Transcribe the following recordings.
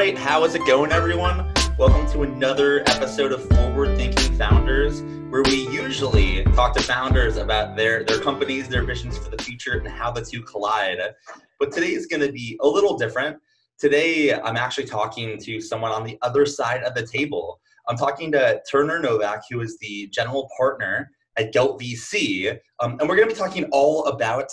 right, how is it going, everyone? Welcome to another episode of Forward Thinking Founders, where we usually talk to founders about their, their companies, their visions for the future, and how the two collide. But today is going to be a little different. Today, I'm actually talking to someone on the other side of the table. I'm talking to Turner Novak, who is the general partner at Gelt VC, um, and we're going to be talking all about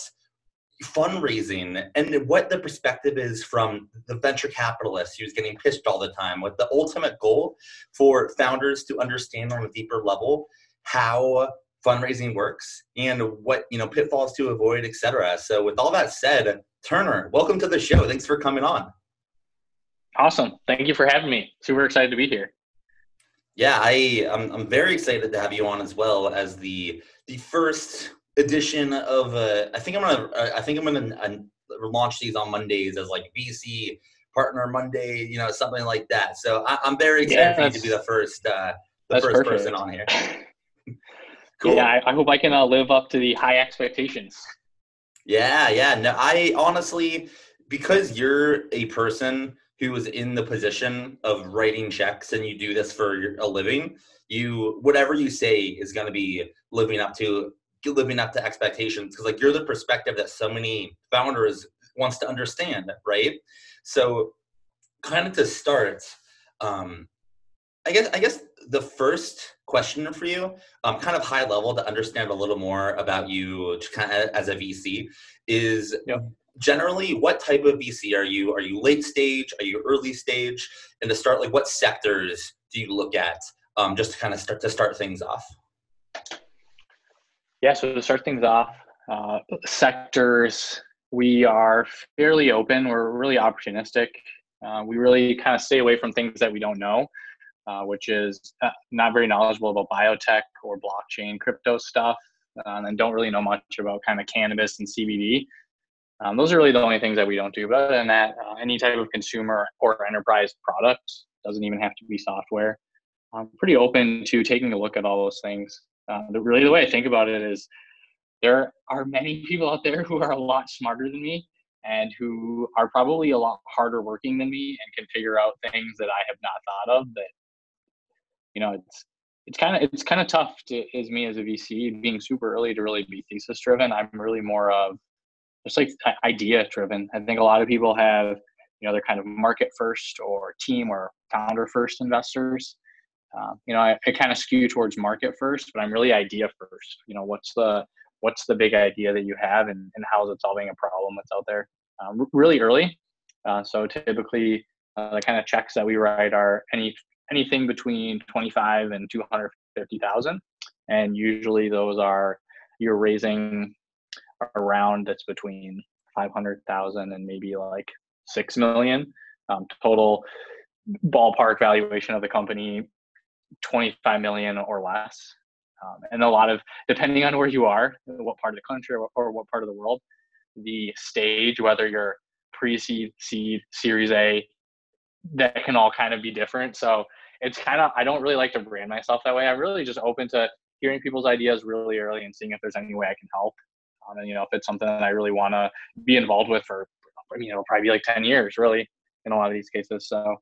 fundraising and what the perspective is from the venture capitalist who's getting pitched all the time with the ultimate goal for founders to understand on a deeper level how fundraising works and what you know pitfalls to avoid etc so with all that said turner welcome to the show. Thanks for coming on. Awesome. Thank you for having me. Super excited to be here. Yeah i i'm, I'm very excited to have you on as well as the the first edition of uh, I think I'm gonna uh, I think I'm gonna uh, launch these on Mondays as like VC partner Monday, you know, something like that. So I, am very excited yeah, to be the first uh, the first perfect. person on here. cool. Yeah, I, I, hope I can uh, live up to the high expectations. Yeah, yeah. No, I honestly because you're a person who is in the position of writing checks and you do this for a living, you whatever you say is going to be living up to living up to expectations because like you're the perspective that so many founders wants to understand right? So kind of to start um i guess i guess the first question for you um kind of high level to understand a little more about you kind of as a vc is generally what type of vc are you? Are you late stage? Are you early stage? And to start like what sectors do you look at um, just to kind of start to start things off yeah, so to start things off, uh, sectors, we are fairly open. We're really opportunistic. Uh, we really kind of stay away from things that we don't know, uh, which is uh, not very knowledgeable about biotech or blockchain crypto stuff, um, and don't really know much about kind of cannabis and CBD. Um, those are really the only things that we don't do. But other than that, uh, any type of consumer or enterprise product doesn't even have to be software. I'm pretty open to taking a look at all those things. Uh, the, really, the way I think about it is there are many people out there who are a lot smarter than me and who are probably a lot harder working than me and can figure out things that I have not thought of that you know it's it's kind of it's kind of tough to as me as a VC being super early to really be thesis driven. I'm really more of just like idea driven. I think a lot of people have you know they're kind of market first or team or founder first investors uh, you know, I, I kind of skew towards market first, but I'm really idea first. You know, what's the what's the big idea that you have, and, and how is it solving a problem that's out there? Um, really early. Uh, so typically, uh, the kind of checks that we write are any anything between 25 and 250,000, and usually those are you're raising around that's between 500,000 and maybe like six million um, total ballpark valuation of the company 25 million or less. Um, and a lot of, depending on where you are, what part of the country or, or what part of the world, the stage, whether you're pre-seed, seed, series A, that can all kind of be different. So it's kind of, I don't really like to brand myself that way. I'm really just open to hearing people's ideas really early and seeing if there's any way I can help. Um, and, you know, if it's something that I really want to be involved with for, you know, probably be like 10 years, really, in a lot of these cases. So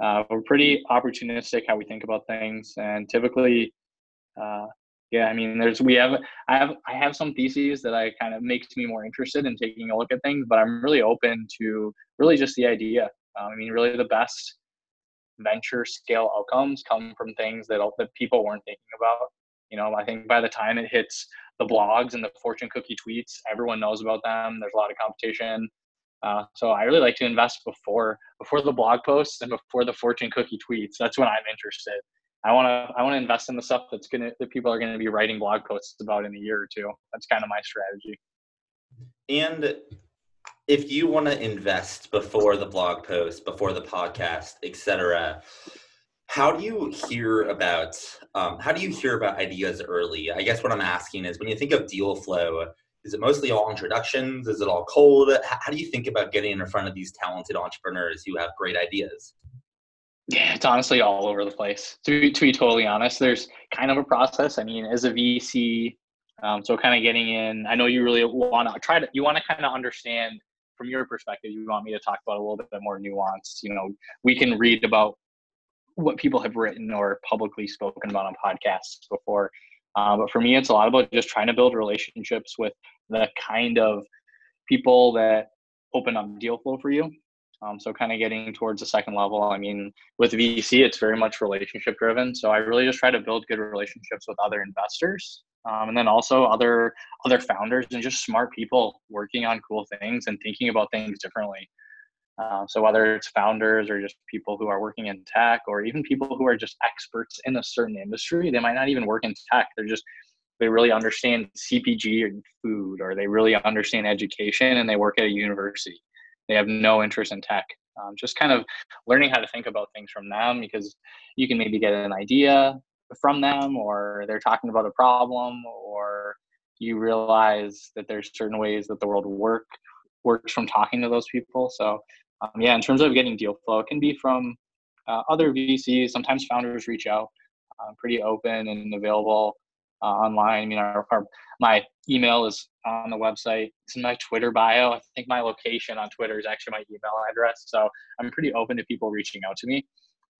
uh, we're pretty opportunistic how we think about things, and typically, uh, yeah, I mean, there's we have I have I have some theses that I kind of makes me more interested in taking a look at things, but I'm really open to really just the idea. Um, I mean, really the best venture scale outcomes come from things that that people weren't thinking about. You know, I think by the time it hits the blogs and the fortune cookie tweets, everyone knows about them. There's a lot of competition. Uh, so I really like to invest before before the blog posts and before the fortune cookie tweets. That's when I'm interested. I want to I want to invest in the stuff that's gonna that people are gonna be writing blog posts about in a year or two. That's kind of my strategy. And if you want to invest before the blog post, before the podcast, etc., how do you hear about um, how do you hear about ideas early? I guess what I'm asking is when you think of deal flow is it mostly all introductions? Is it all cold? How do you think about getting in front of these talented entrepreneurs who have great ideas? Yeah, it's honestly all over the place. To be, to be totally honest, there's kind of a process. I mean, as a VC, um, so kind of getting in. I know you really want to try to. You want to kind of understand from your perspective, you want me to talk about a little bit more nuanced. You know, we can read about what people have written or publicly spoken about on podcasts before. Uh, but for me, it's a lot about just trying to build relationships with the kind of people that open up deal flow for you. Um, so kind of getting towards the second level. I mean, with VC, it's very much relationship driven. So I really just try to build good relationships with other investors, um, and then also other other founders and just smart people working on cool things and thinking about things differently. Uh, so whether it's founders or just people who are working in tech, or even people who are just experts in a certain industry, they might not even work in tech. They're just they really understand CPG and food, or they really understand education, and they work at a university they have no interest in tech. Um, just kind of learning how to think about things from them because you can maybe get an idea from them or they're talking about a problem or you realize that there's certain ways that the world work works from talking to those people so um, yeah in terms of getting deal flow it can be from uh, other vcs sometimes founders reach out uh, pretty open and available uh, online. I mean, our, our, my email is on the website. It's in my Twitter bio. I think my location on Twitter is actually my email address. So I'm pretty open to people reaching out to me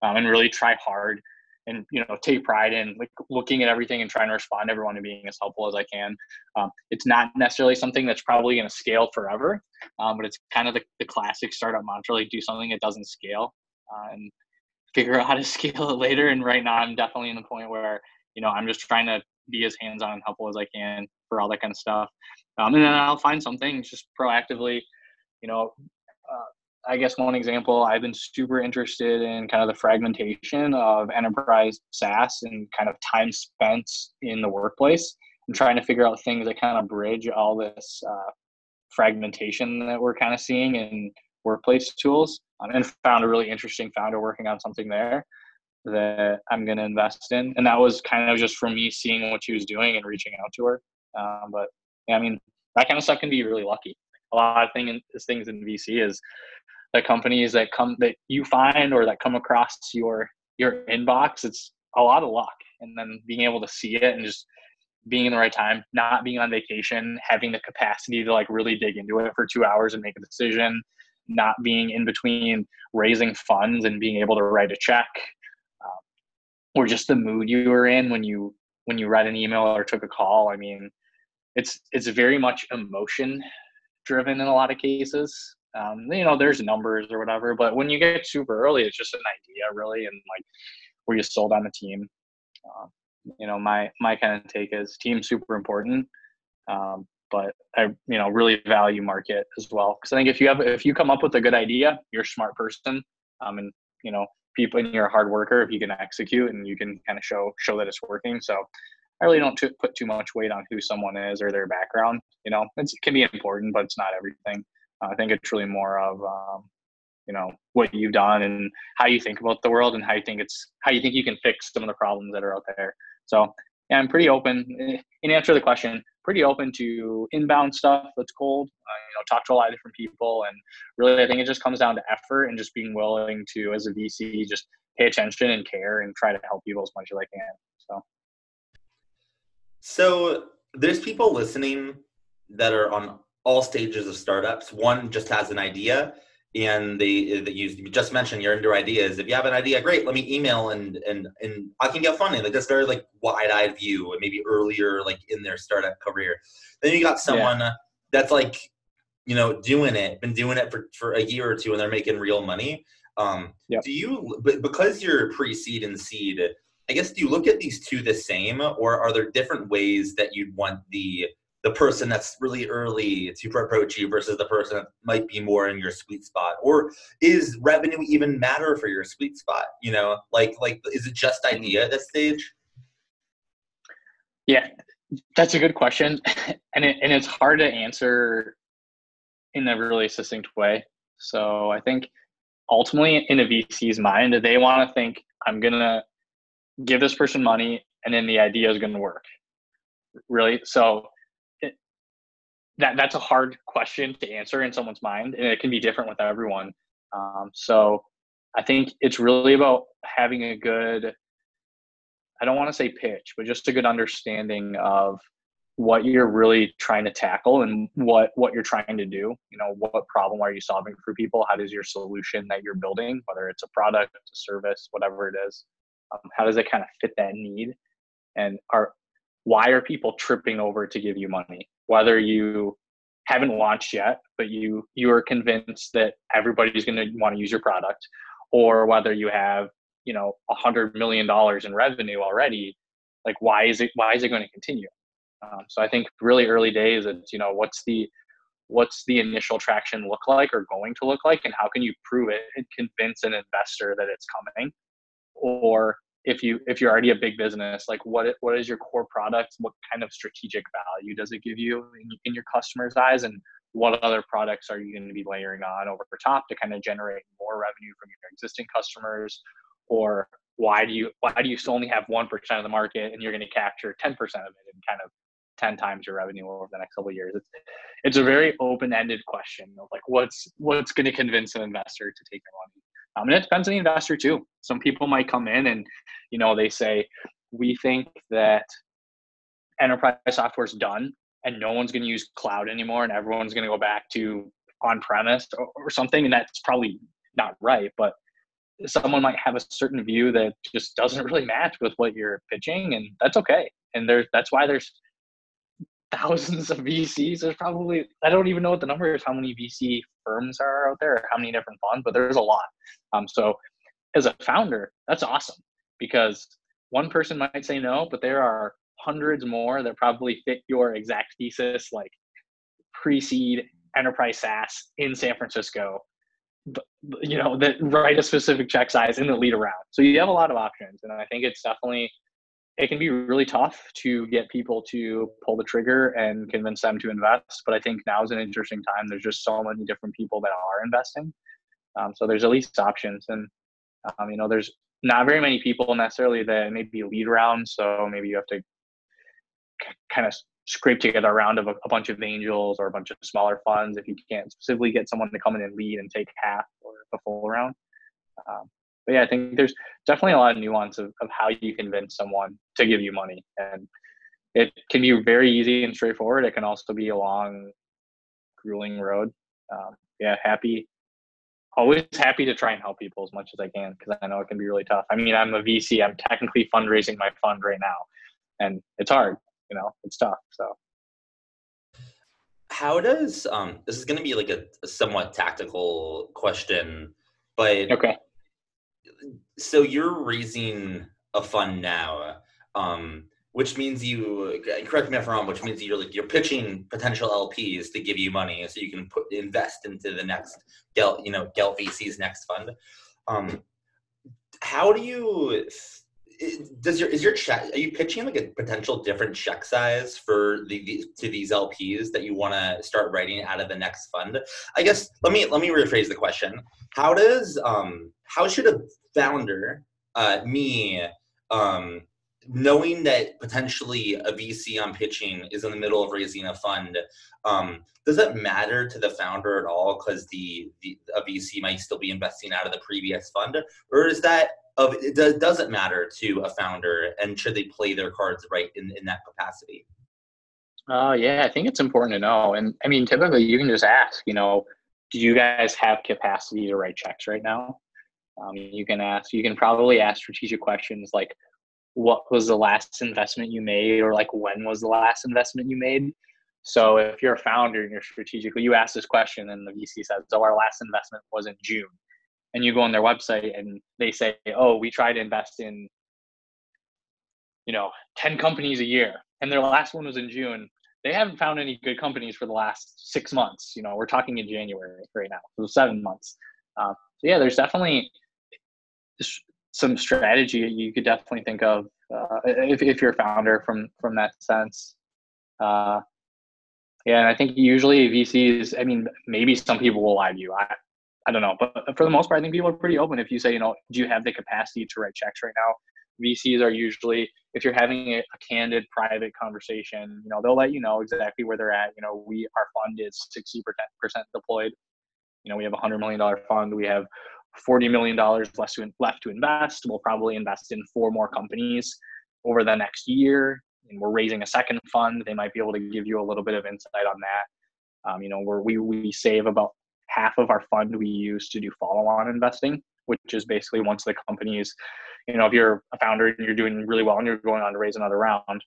um, and really try hard and you know take pride in like looking at everything and trying to respond to everyone and being as helpful as I can. Um, it's not necessarily something that's probably going to scale forever, um, but it's kind of the, the classic startup mantra: like do something that doesn't scale uh, and figure out how to scale it later. And right now, I'm definitely in the point where you know I'm just trying to be as hands-on and helpful as I can for all that kind of stuff. Um, and then I'll find something just proactively, you know, uh, I guess one example, I've been super interested in kind of the fragmentation of enterprise SaaS and kind of time spent in the workplace and trying to figure out things that kind of bridge all this uh, fragmentation that we're kind of seeing in workplace tools um, and found a really interesting founder working on something there that I'm going to invest in. And that was kind of just from me seeing what she was doing and reaching out to her. Um, but yeah, I mean, that kind of stuff can be really lucky. A lot of things, things in VC is the companies that come that you find or that come across your your inbox. It's a lot of luck, and then being able to see it and just being in the right time, not being on vacation, having the capacity to like really dig into it for two hours and make a decision, not being in between raising funds and being able to write a check um, or just the mood you were in when you when you read an email or took a call. I mean, it's it's very much emotion driven in a lot of cases. Um, you know, there's numbers or whatever, but when you get super early, it's just an idea really, and like were you sold on the team? Uh, you know, my my kind of take is team super important, um, but I you know really value market as well because I think if you have if you come up with a good idea, you're a smart person, um, and you know people and you're a hard worker if you can execute and you can kind of show show that it's working. So i really don't t- put too much weight on who someone is or their background you know? It can be important but it's not everything i think it's really more of um, you know what you've done and how you think about the world and how you think it's how you think you can fix some of the problems that are out there so yeah, I'm pretty open. In answer to the question, pretty open to inbound stuff that's cold. Uh, you know, talk to a lot of different people, and really, I think it just comes down to effort and just being willing to, as a VC, just pay attention and care and try to help people as much as I can. So, so there's people listening that are on all stages of startups. One just has an idea, and they that you just mentioned your indoor ideas. If you have an idea, great. Let me email and and and I can get funding. Like this very like wide eyed view, and maybe earlier like in their startup career. Then you got someone yeah. that's like you know doing it, been doing it for for a year or two, and they're making real money. Um, yep. Do you because you're pre seed and seed? I guess do you look at these two the same, or are there different ways that you'd want the the person that's really early to approach you versus the person that might be more in your sweet spot? Or is revenue even matter for your sweet spot you know? Like like is it just mm-hmm. idea at this stage? Yeah that's a good question. And it, and it's hard to answer in a really succinct way. So i think ultimately in a vc's mind they want to think i'm gonna give this person money and then the idea is going to work. Really? So that that's a hard question to answer in someone's mind, and it can be different with everyone. Um, so I think it's really about having a good I don't want to say pitch, but just a good understanding of what you're really trying to tackle and what what you're trying to do. You know what problem are you solving for people? How does your solution that you're building whether it's a product a service whatever it is um, how does it kind of fit that need? And are why are people tripping over to give you money whether you haven't launched yet but you you are convinced that everybody's going to want to use your product or whether you have you know a hundred million dollars in revenue already like why is it why is it going to continue? Um, so I think really early days, it's you know what's the what's the initial traction look like or going to look like, and how can you prove it and convince an investor that it's coming, or if you if you're already a big business, like what what is your core product? What kind of strategic value does it give you in, in your customers' eyes, and what other products are you going to be layering on over top to kind of generate more revenue from your existing customers, or why do you why do you only have one percent of the market and you're going to capture ten percent of it and kind of 10 times your revenue over the next couple of years? It's it's a very open-ended question of like what's what's going to convince an investor to take your money um, and it depends on the investor too. Some people might come in and you know they say we think that enterprise software is done and no one's going to use cloud anymore and everyone's going to go back to on premise or, or something and that's probably not right but someone might have a certain view that just doesn't really match with what you're pitching and that's okay. And there's that's why there's thousands of VCs. There's probably I don't even know what the number is, how many VC firms are out there, how many different funds, but there's a lot. Um, so as a founder, that's awesome because one person might say no, but there are hundreds more that probably fit your exact thesis, like pre-seed enterprise SaaS in San Francisco. You know that write a specific check size and then lead around. So you have a lot of options, and I think it's definitely it can be really tough to get people to pull the trigger and convince them to invest. But I think now is an interesting time. There's just so many different people that are investing. Um, so there's at least options. And, um, you know, there's not very many people necessarily that maybe lead rounds. So maybe you have to kind of scrape together a round of a, a, bunch of angels or a bunch of smaller funds if you can't specifically get someone to come in and lead and take half or the full round. Um, but yeah, I think there's definitely a lot of nuance of, of how you convince someone to give you money. And it can be very easy and straightforward. It can also be a long, grueling road. Um, yeah, happy, always happy to try and help people as much as I can because I know it can be really tough. I mean, I'm a VC. I'm technically fundraising my fund right now, and it's hard. You know, it's tough. So how does um this is going to be like a, a, somewhat tactical question but okay so you're raising a fund now, um, which means you correct me if I'm wrong, which means you're like you're pitching potential LPs to give you money so you can put invest into the next Gelt, you know, Gelt VC's next fund. Um, how do you does your is your check are you pitching like a potential different check size for the, the to these lps that you want to start writing out of the next fund i guess let me let me rephrase the question how does um how should a founder uh me um knowing that potentially a VC I'm pitching is in the middle of raising a fund, um, does that matter to the founder at all because the, the a VC might still be investing out of the previous fund, or is that of it doesn't matter to a founder and should they play their cards right in, in that capacity? Uh, yeah i think it's important to know. And i mean typically you can just ask you know do you guys have capacity to write checks right now um, you can ask you can probably ask strategic questions like what was the last investment you made or like when was the last investment you made so if you're a founder and you're strategically you ask this question and the vc says oh our last investment was in june and you go on their website and they say, "Oh, we try to invest in, you know, ten companies a year," and their last one was in June. They haven't found any good companies for the last six months. You know, we're talking in January right now, so seven months. Uh, so yeah, there's definitely some strategy you could definitely think of uh, if if you're a founder from from that sense. Uh, yeah, and I think usually VCs. I mean, maybe some people will lie to you. I I don't know, but for the most part, I think people are pretty open. If you say, you know, do you have the capacity to write checks right now? VCs are usually, if you're having a, a candid, private conversation, you know, they'll let you know exactly where they're at. You know, we our fund is 60% deployed. You know, we have a hundred million dollar fund. We have forty million dollars left to left to invest. We'll probably invest in four more companies over the next year. and we're raising a second fund, they might be able to give you a little bit of insight on that. Um, you know, where we we save about half of our fund we use to do follow-on investing, which is basically once the company's, you know, if you're a founder and you're doing really well and you're going on to raise another round,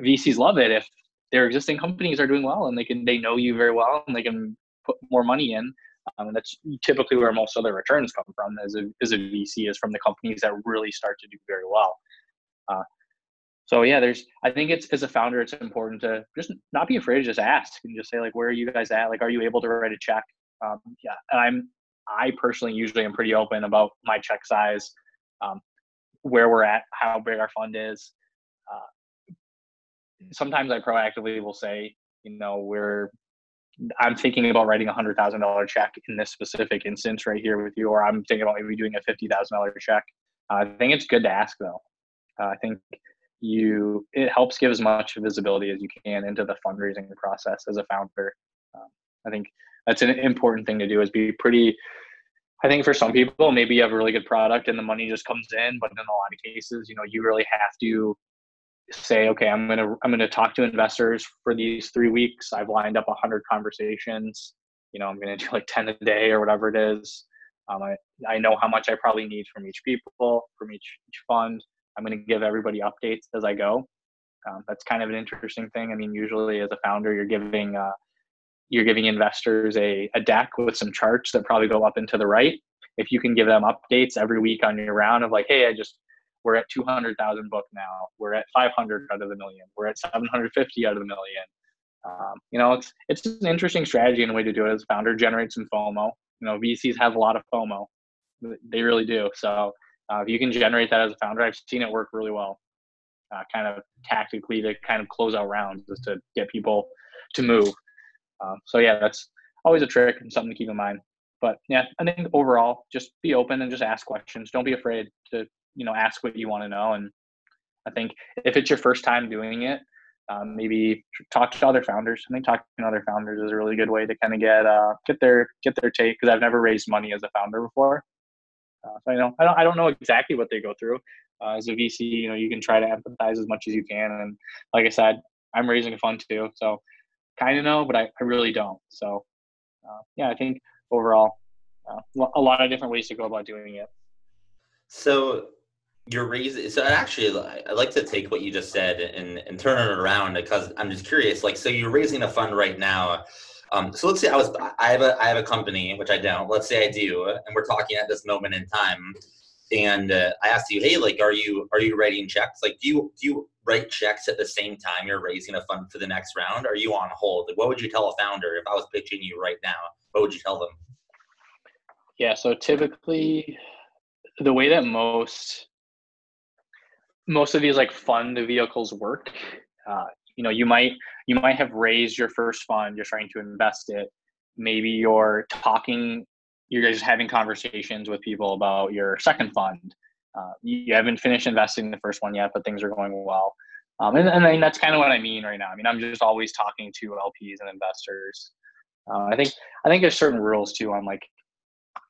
VCs love it if their existing companies are doing well and they can they know you very well and they can put more money in. Um, and that's typically where most other returns come from as a, as a VC is from the companies that really start to do very well. Uh, so yeah, there's I think it's as a founder, it's important to just not be afraid to just ask and just say like, where are you guys at? Like, are you able to write a check? Um, yeah, and I'm I personally usually am pretty open about my check size, um, where we're at, how big our fund is. Uh, sometimes I proactively will say, you know, we're I'm thinking about writing a hundred thousand dollar check in this specific instance right here with you, or I'm thinking about maybe doing a fifty thousand dollar check. Uh, I think it's good to ask though. Uh, I think you it helps give as much visibility as you can into the fundraising process as a founder. Um, I think that's an important thing to do is be pretty I think for some people, maybe you have a really good product and the money just comes in, but in a lot of cases, you know, you really have to say, okay, I'm gonna I'm gonna talk to investors for these three weeks. I've lined up a hundred conversations. You know, I'm gonna do like ten a day or whatever it is. Um, I I know how much I probably need from each people, from each each fund. I'm going to give everybody updates as I go. Um, that's kind of an interesting thing. I mean, usually as a founder, you're giving uh, you're giving investors a, a deck with some charts that probably go up and to the right. If you can give them updates every week on your round of like, hey, I just we're at 200,000 book now. We're at 500 out of the million. We're at 750 out of the million. Um, you know, it's it's an interesting strategy and a way to do it as a founder. Generate some FOMO. You know, VCs have a lot of FOMO. They really do. So uh, if you can generate that as a founder, I've seen it work really well. Uh, kind of tactically to kind of close out rounds is to get people to move. Um, so yeah, that's always a trick and something to keep in mind. But yeah, I think overall, just be open and just ask questions. Don't be afraid to you know ask what you want to know. And I think if it's your first time doing it, um, maybe talk to other founders. I think talking to other founders is a really good way to kind of get uh, get their get their take because I've never raised money as a founder before. Uh, so I know I don't I don't know exactly what they go through. Uh, as a VC, you know, you can try to empathize as much as you can, and like I said, I'm raising a fund too, so kind of know, but I, I really don't. So uh, yeah, I think overall, uh, a lot of different ways to go about doing it. So you're raising. So actually, I like to take what you just said and and turn it around because I'm just curious. Like, so you're raising a fund right now um, so let's say I was I have a I have a company which I don't. Let's say I do, and we're talking at this moment in time, and uh, I asked you, hey, like, are you are you writing checks? Like, do you do you write checks at the same time you're raising a fund for the next round? Are you on hold? Like, what would you tell a founder if I was pitching you right now? What would you tell them? Yeah, so typically, the way that most most of these like fund vehicles work uh, you know you might you might have raised your first fund you're trying to invest it. Maybe you're talking you're just having conversations with people about your second fund. Uh, you haven't finished investing the first one yet but things are going well. Um, and, and I mean, that's kind of what i mean right now. I mean i'm just always talking to lps and investors. Uh, i think i think there's certain rules too on like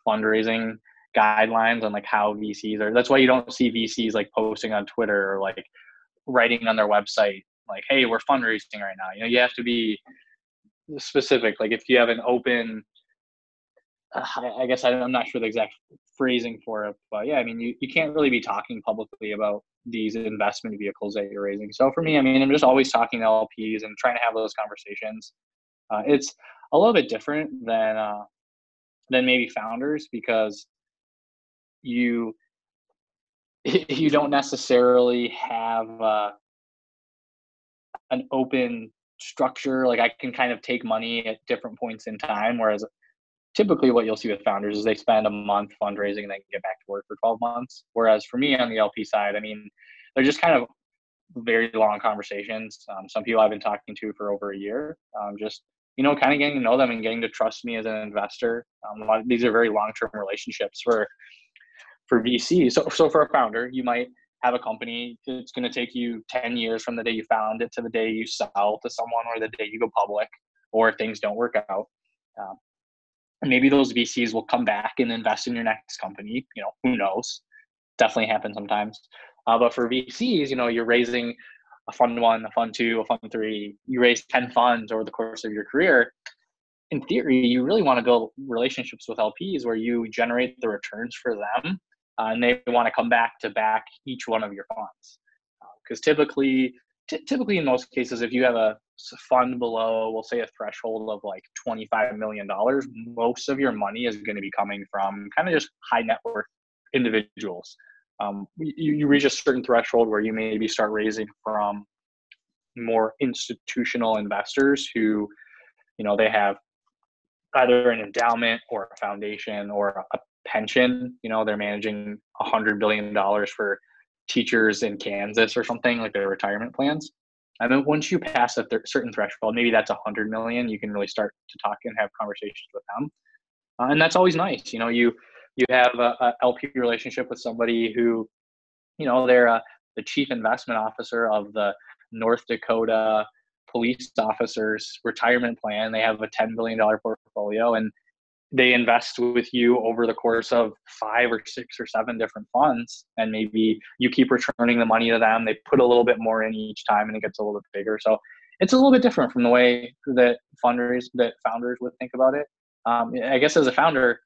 fundraising guidelines on like how vcs are that's why you don't see vcs like posting on twitter or like writing on their website like hey we're fundraising right now. You know you have to be specific like if you have an open uh, I, guess I, i'm not sure the exact phrasing for it but yeah i mean you, you can't really be talking publicly about these investment vehicles that you're raising. So for me i mean i'm just always talking to lps and trying to have those conversations. Uh, it's a little bit different than uh, than maybe founders because you you don't necessarily have uh, an open structure. Like I can kind of take money at different points in time, whereas typically what you'll see with founders is they spend a month fundraising and then get back to work for 12 months. Whereas for me on the LP side, I mean, they're just kind of very long conversations. Um, some people I've been talking to for over a year, um, just you know, kind of getting to know them and getting to trust me as an investor. Um, these are very long-term relationships for for VC. So, so for a founder, you might have a company, it's going to take you 10 years from the day you found it to the day you sell to someone or the day you go public or things don't work out. Um, maybe those VCs will come back and invest in your next company. You know, who knows? Definitely happens sometimes. Uh, but for VCs, you know, you're raising a fund one, a fund two, a fund three, you raise 10 funds over the course of your career. In theory, you really want to build relationships with LPs where you generate the returns for them uh, and they want to come back to back each one of your funds. Because uh, typically, t- typically in most cases, if you have a fund below, we'll say a threshold of like $25 million, most of your money is going to be coming from kind of just high net worth individuals. Um, you, you reach a certain threshold where you maybe start raising from more institutional investors who, you know, they have either an endowment or a foundation or a pension. You know, they're managing a hundred billion dollars for teachers in Kansas or something like their retirement plans. And then once you pass a th- certain threshold, maybe that's a hundred million, you can really start to talk and have conversations with them. Uh, and that's always nice. You know, you you have a, a LP relationship with somebody who, you know, they're uh, the chief investment officer of the North Dakota police officers retirement plan. They have a $10 billion portfolio and they invest with you over the course of five or six or seven different funds. And maybe you keep returning the money to them. They put a little bit more in each time and it gets a little bit bigger. So it's a little bit different from the way that funders, that founders would think about it. Um, I guess as a founder,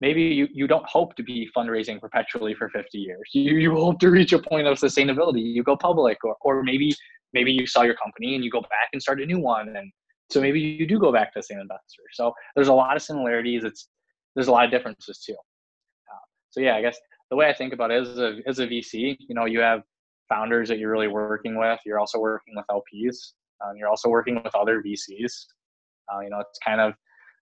maybe you, you don't hope to be fundraising perpetually for 50 years you, you hope to reach a point of sustainability you go public or, or maybe maybe you sell your company and you go back and start a new one and so maybe you do go back to the same investor so there's a lot of similarities. It's there's a lot of differences too. Uh, so yeah i guess the way i think about it is as a, as a vc you know you have founders that you're really working with. You're also working with lps um, you're also working with other vcs uh, you know it's kind of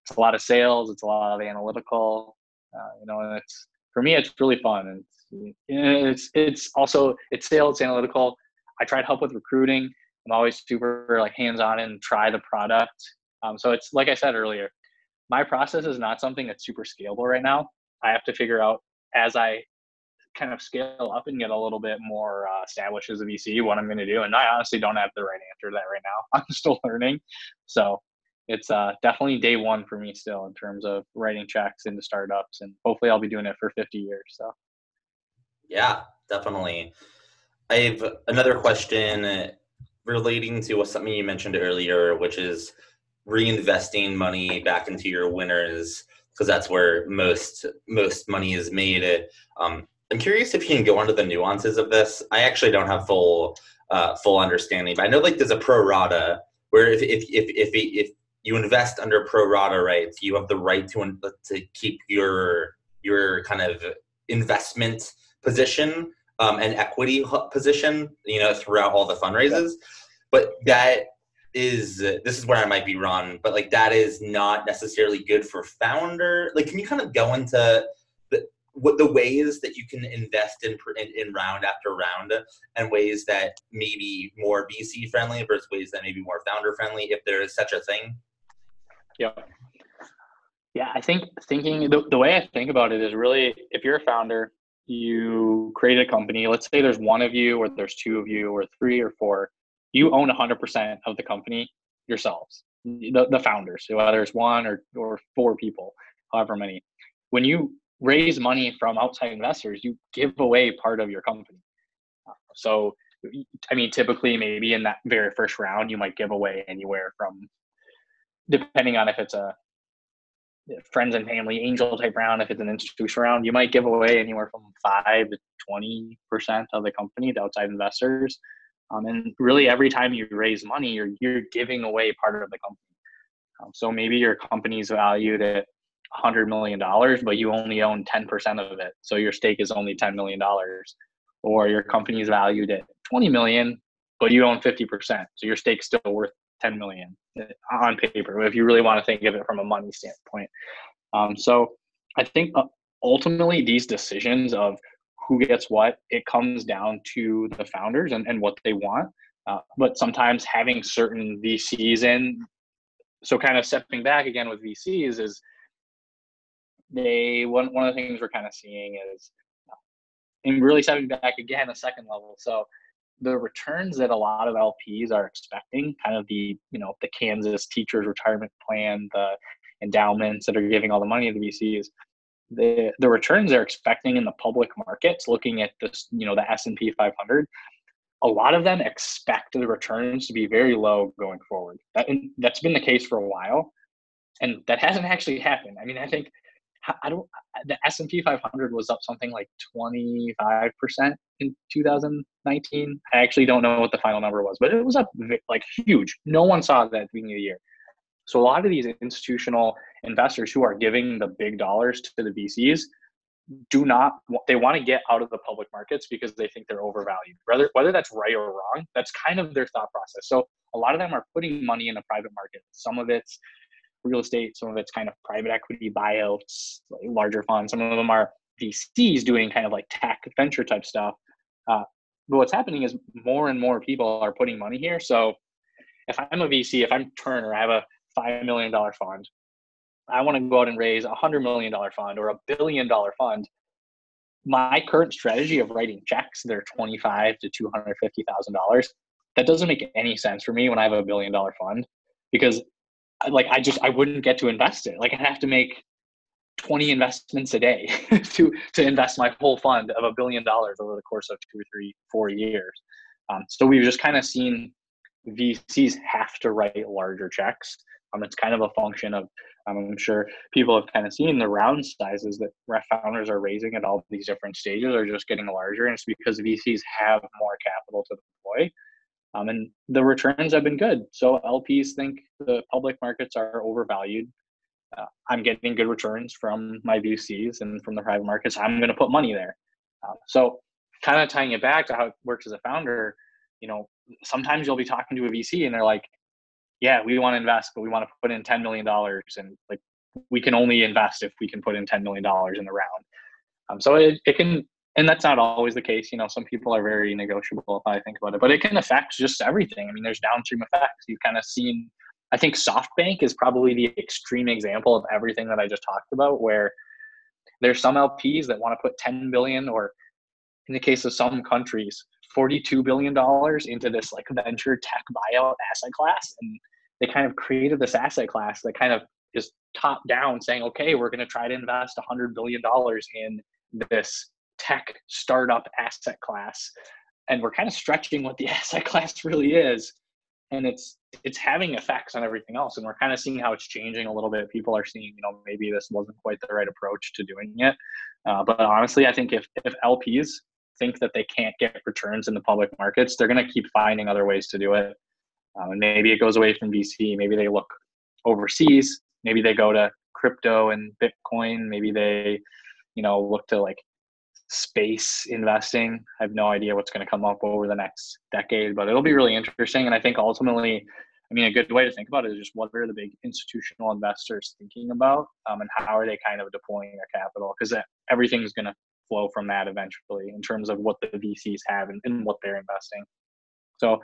it's a lot of sales. It's a lot of analytical. Uh, you know, and it's for me, it's really fun. It's it's it's also it's sales, it's analytical. I try to help with recruiting. I'm always super like hands-on and try the product. Um, so it's like I said earlier, my process is not something that's super scalable right now. I have to figure out as I kind of scale up and get a little bit more uh, established as a VC what I'm going to do. And I honestly don't have the right answer to that right now. I'm still learning. So it's uh, definitely day one for me still in terms of writing checks into startups, and hopefully I'll be doing it for 50 years. So, yeah, definitely. I have another question relating to something you mentioned earlier, which is reinvesting money back into your winners because that's where most most money is made. Um, I'm curious if you can go into the nuances of this. I actually don't have full uh, full understanding, but I know like there's a pro rata where if if if if, if you invest under pro rata rights. You have the right to to keep your your kind of investment position um, and equity position, you know, throughout all the fundraisers. But that is this is where I might be wrong, but like that is not necessarily good for founder. Like, can you kind of go into the what the ways that you can invest in, in, in round after round, and ways that maybe more VC friendly versus ways that maybe more founder friendly, if there is such a thing? Yeah. Yeah, I think thinking the, the way I think about it is really if you're a founder, you create a company, let's say there's one of you, or there's two of you, or three or four, you own 100% of the company yourselves, the, the founders, so whether it's one or, or four people, however many. When you raise money from outside investors, you give away part of your company. So, I mean, typically, maybe in that very first round, you might give away anywhere from depending on if it's a friends and family angel type round, if it's an institutional round, you might give away anywhere from five to twenty percent of the company to outside investors. Um, and really, every time you raise money, you're you're giving away part of the company. Um, so maybe your company's valued at hundred million dollars, but you only own ten percent of it, so your stake is only ten million dollars. Or your company's valued at twenty million, but you own fifty percent, so your stake's still worth 10 million on paper if you really want to think of it from a money standpoint. Um, so i think uh, ultimately these decisions of who gets what it comes down to the founders and, and what they want. Uh, but sometimes having certain vcs in so kind of stepping back again with vcs is they one, one of the things we're kind of seeing is uh, and really stepping back again a second level. So the returns that a lot of LPs are expecting, kind of the you know the Kansas teachers retirement plan, the endowments that are giving all the money to the VCs, the the returns they're expecting in the public markets, looking at this you know the S and P 500, a lot of them expect the returns to be very low going forward. That, that's been the case for a while, and that hasn't actually happened. I mean, I think I don't. The S and P 500 was up something like 25 percent in 2019. I actually don't know what the final number was, but it was up like huge. No one saw that at the beginning of the year. So a lot of these institutional investors who are giving the big dollars to the VCs do not they want to get out of the public markets because they think they're overvalued. Whether whether that's right or wrong, that's kind of their thought process. So a lot of them are putting money in the private market. Some of it's real estate, some of it's kind of private equity buyouts, larger funds. Some of them are VCs doing kind of like tech venture type stuff. Uh, but what's happening is more and more people are putting money here. So if I'm a VC, if I'm Turner, I have a five million dollar fund. I want to go out and raise a hundred million dollar fund or a billion dollar fund. My current strategy of writing checks that are twenty five to two hundred fifty thousand dollars that doesn't make any sense for me when I have a billion dollar fund because like I just I wouldn't get to invest it. Like I have to make 20 investments a day to to invest my whole fund of a billion dollars over the course of two or three, four years. Um, so we've just kind of seen VCs have to write larger checks. Um, it's kind of a function of um, I'm sure people have kind of seen the round sizes that founders are raising at all these different stages are just getting larger, and it's because VCs have more capital to deploy. Um, and the returns have been good. So LPs think the public markets are overvalued. Uh, I'm getting good returns from my VCs and from the private markets. I'm going to put money there. Uh, so, kind of tying it back to how it works as a founder, you know, sometimes you'll be talking to a VC and they're like, "Yeah, we want to invest, but we want to put in ten million dollars, and like we can only invest if we can put in ten million dollars in the round." Um, so it, it can and that's not always the case. You know, some people are very negotiable if I think about it, but it can affect just everything. I mean, there's downstream effects. You've kind of seen, I think SoftBank is probably the extreme example of everything that I just talked about, where there's some LPs that want to put 10 billion or in the case of some countries, $42 billion into this like venture tech buyout asset class. And they kind of created this asset class that kind of is top down saying, okay, we're going to try to invest $100 billion in this tech startup asset class and we're kind of stretching what the asset class really is and it's it's having effects on everything else and we're kind of seeing how it's changing a little bit. People are seeing you know maybe this wasn't quite the right approach to doing it uh, but honestly i think if if lps think that they can't get returns in the public markets they're going to keep finding other ways to do it. Um, and maybe it goes away from vc maybe they look overseas maybe they go to crypto and bitcoin maybe they you know look to like space investing. I have no idea what's going to come up over the next decade, but it'll be really interesting. And I think ultimately, I mean, a good way to think about it is just what are the big institutional investors thinking about, um, and how are they kind of deploying their capital? Because everything's going to flow from that eventually in terms of what the VCs have and, and, what they're investing. So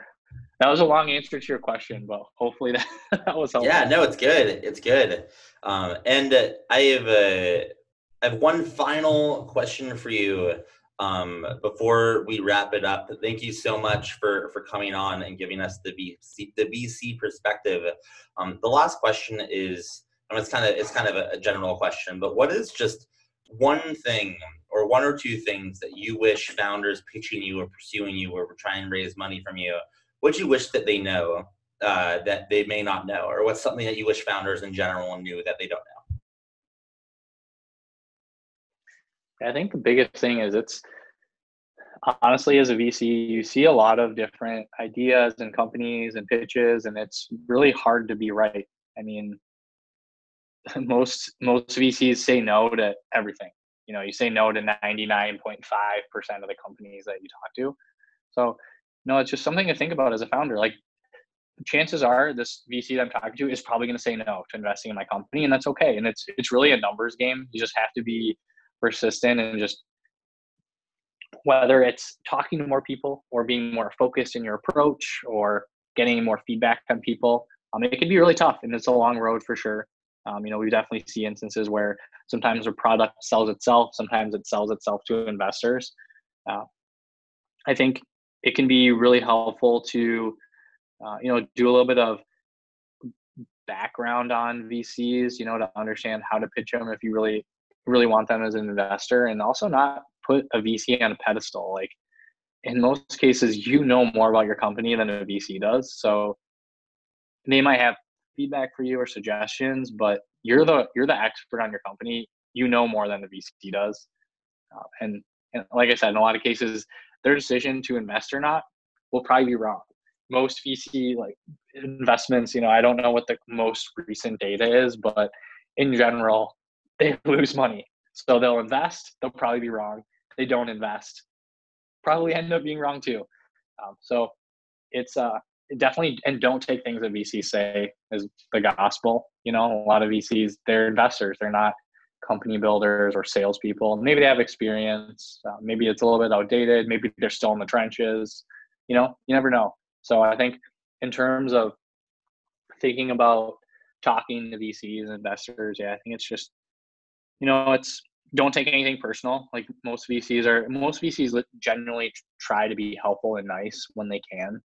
that was a long answer to your question, but hopefully that, that was helpful. Yeah, no, it's good. It's good. Um, and uh, I have a I have one final question for you um, before we wrap it up. Thank you so much for for coming on and giving us the VC the perspective. Um, the last question is, I mean, it's kind of it's kind of a, general question, but what is just one thing or one or two things that you wish founders pitching you or pursuing you or trying to raise money from you, what you wish that they know uh, that they may not know, or what's something that you wish founders in general knew that they don't know? I think the biggest thing is it's honestly as a VC, you see a lot of different ideas and companies and pitches, and it's really hard to be right. I mean, most most VCs say no to everything. You know, you say no to 99.5% of the companies that you talk to. So, no, it's just something to think about as a founder. Like, chances are this VC that I'm talking to is probably going to say no to investing in my company, and that's okay. And it's it's really a numbers game. You just have to be persistent and just whether it's talking to more people or being more focused in your approach or getting more feedback from people um, it can be really tough and it's a long road for sure. Um, you know we definitely see instances where sometimes a product sells itself sometimes it sells itself to investors. Uh, i think it can be really helpful to uh, you know do a little bit of background on vcs you know to understand how to pitch them if you really really want them as an investor and also not put a VC on a pedestal. Like in most cases, you know more about your company than a VC does. So they might have feedback for you or suggestions, but you're the you're the expert on your company. You know more than the VC does, uh, and, and like I said, in a lot of cases, their decision to invest or not will probably be wrong. Most VC like investments, you know, I don't know what the most recent data is, but in general, they lose money. So they'll invest, they'll probably be wrong. They don't invest, probably end up being wrong too. Um, so it's uh definitely and don't take things that VCs say as the gospel. You know, a lot of VCs they're investors, they're not company builders or salespeople. Maybe they have experience. Uh, maybe it's a little bit outdated. Maybe they're still in the trenches. You know, you never know. So I think in terms of thinking about talking to VCs and investors, yeah, I think it's just, you know, it's don't take anything personal. Like most VCs are, most VCs generally try to be helpful and nice when they can.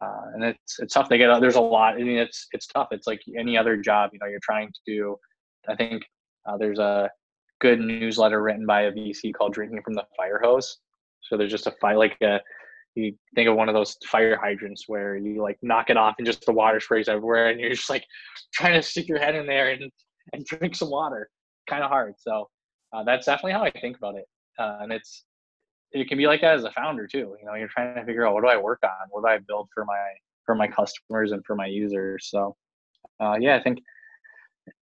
Uh, and it's it's tough. They get there's a lot. I mean, it's it's tough. It's like any other job. You know, you're trying to do. I think uh, there's a good newsletter written by a VC called "Drinking from the Fire Hose." So there's just a fire, like a you think of one of those fire hydrants where you like knock it off and just the water sprays everywhere, and you're just like trying to stick your head in there and and drink some water. Kind of hard. So uh, that's definitely how I think about it, uh, and it's it can be like that as a founder too. You know, you're trying to figure out what do I work on, what do I build for my for my customers and for my users. So, uh, yeah, I think,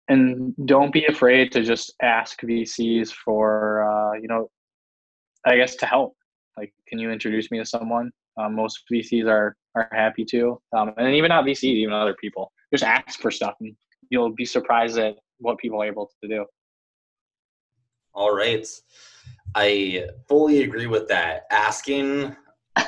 and don't be afraid to just ask VCs for, uh, you know, I guess to help. Like, can you introduce me to someone? Um, most VCs are are happy to, um, and even not VCs, even other people. Just ask for stuff, and you'll be surprised at what people are able to do. All right. I fully agree with that. Asking,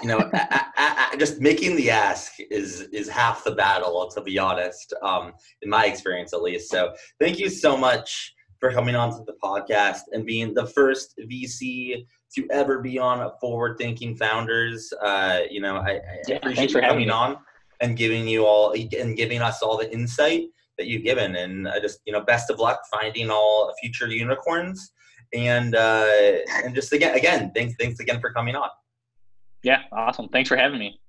you know, a, a, a, just making the ask is is half the battle, to be honest, um, in my experience at least. So, thank you so much for coming on to the podcast and being the first VC to ever be on Forward Thinking Founders. Uh, you know, I, I yeah, appreciate you coming on and giving you all and giving us all the insight that you've given. And I just, you know, best of luck finding all future unicorns and uh, and just again again thanks thanks again for coming on. Yeah awesome. Thanks for having me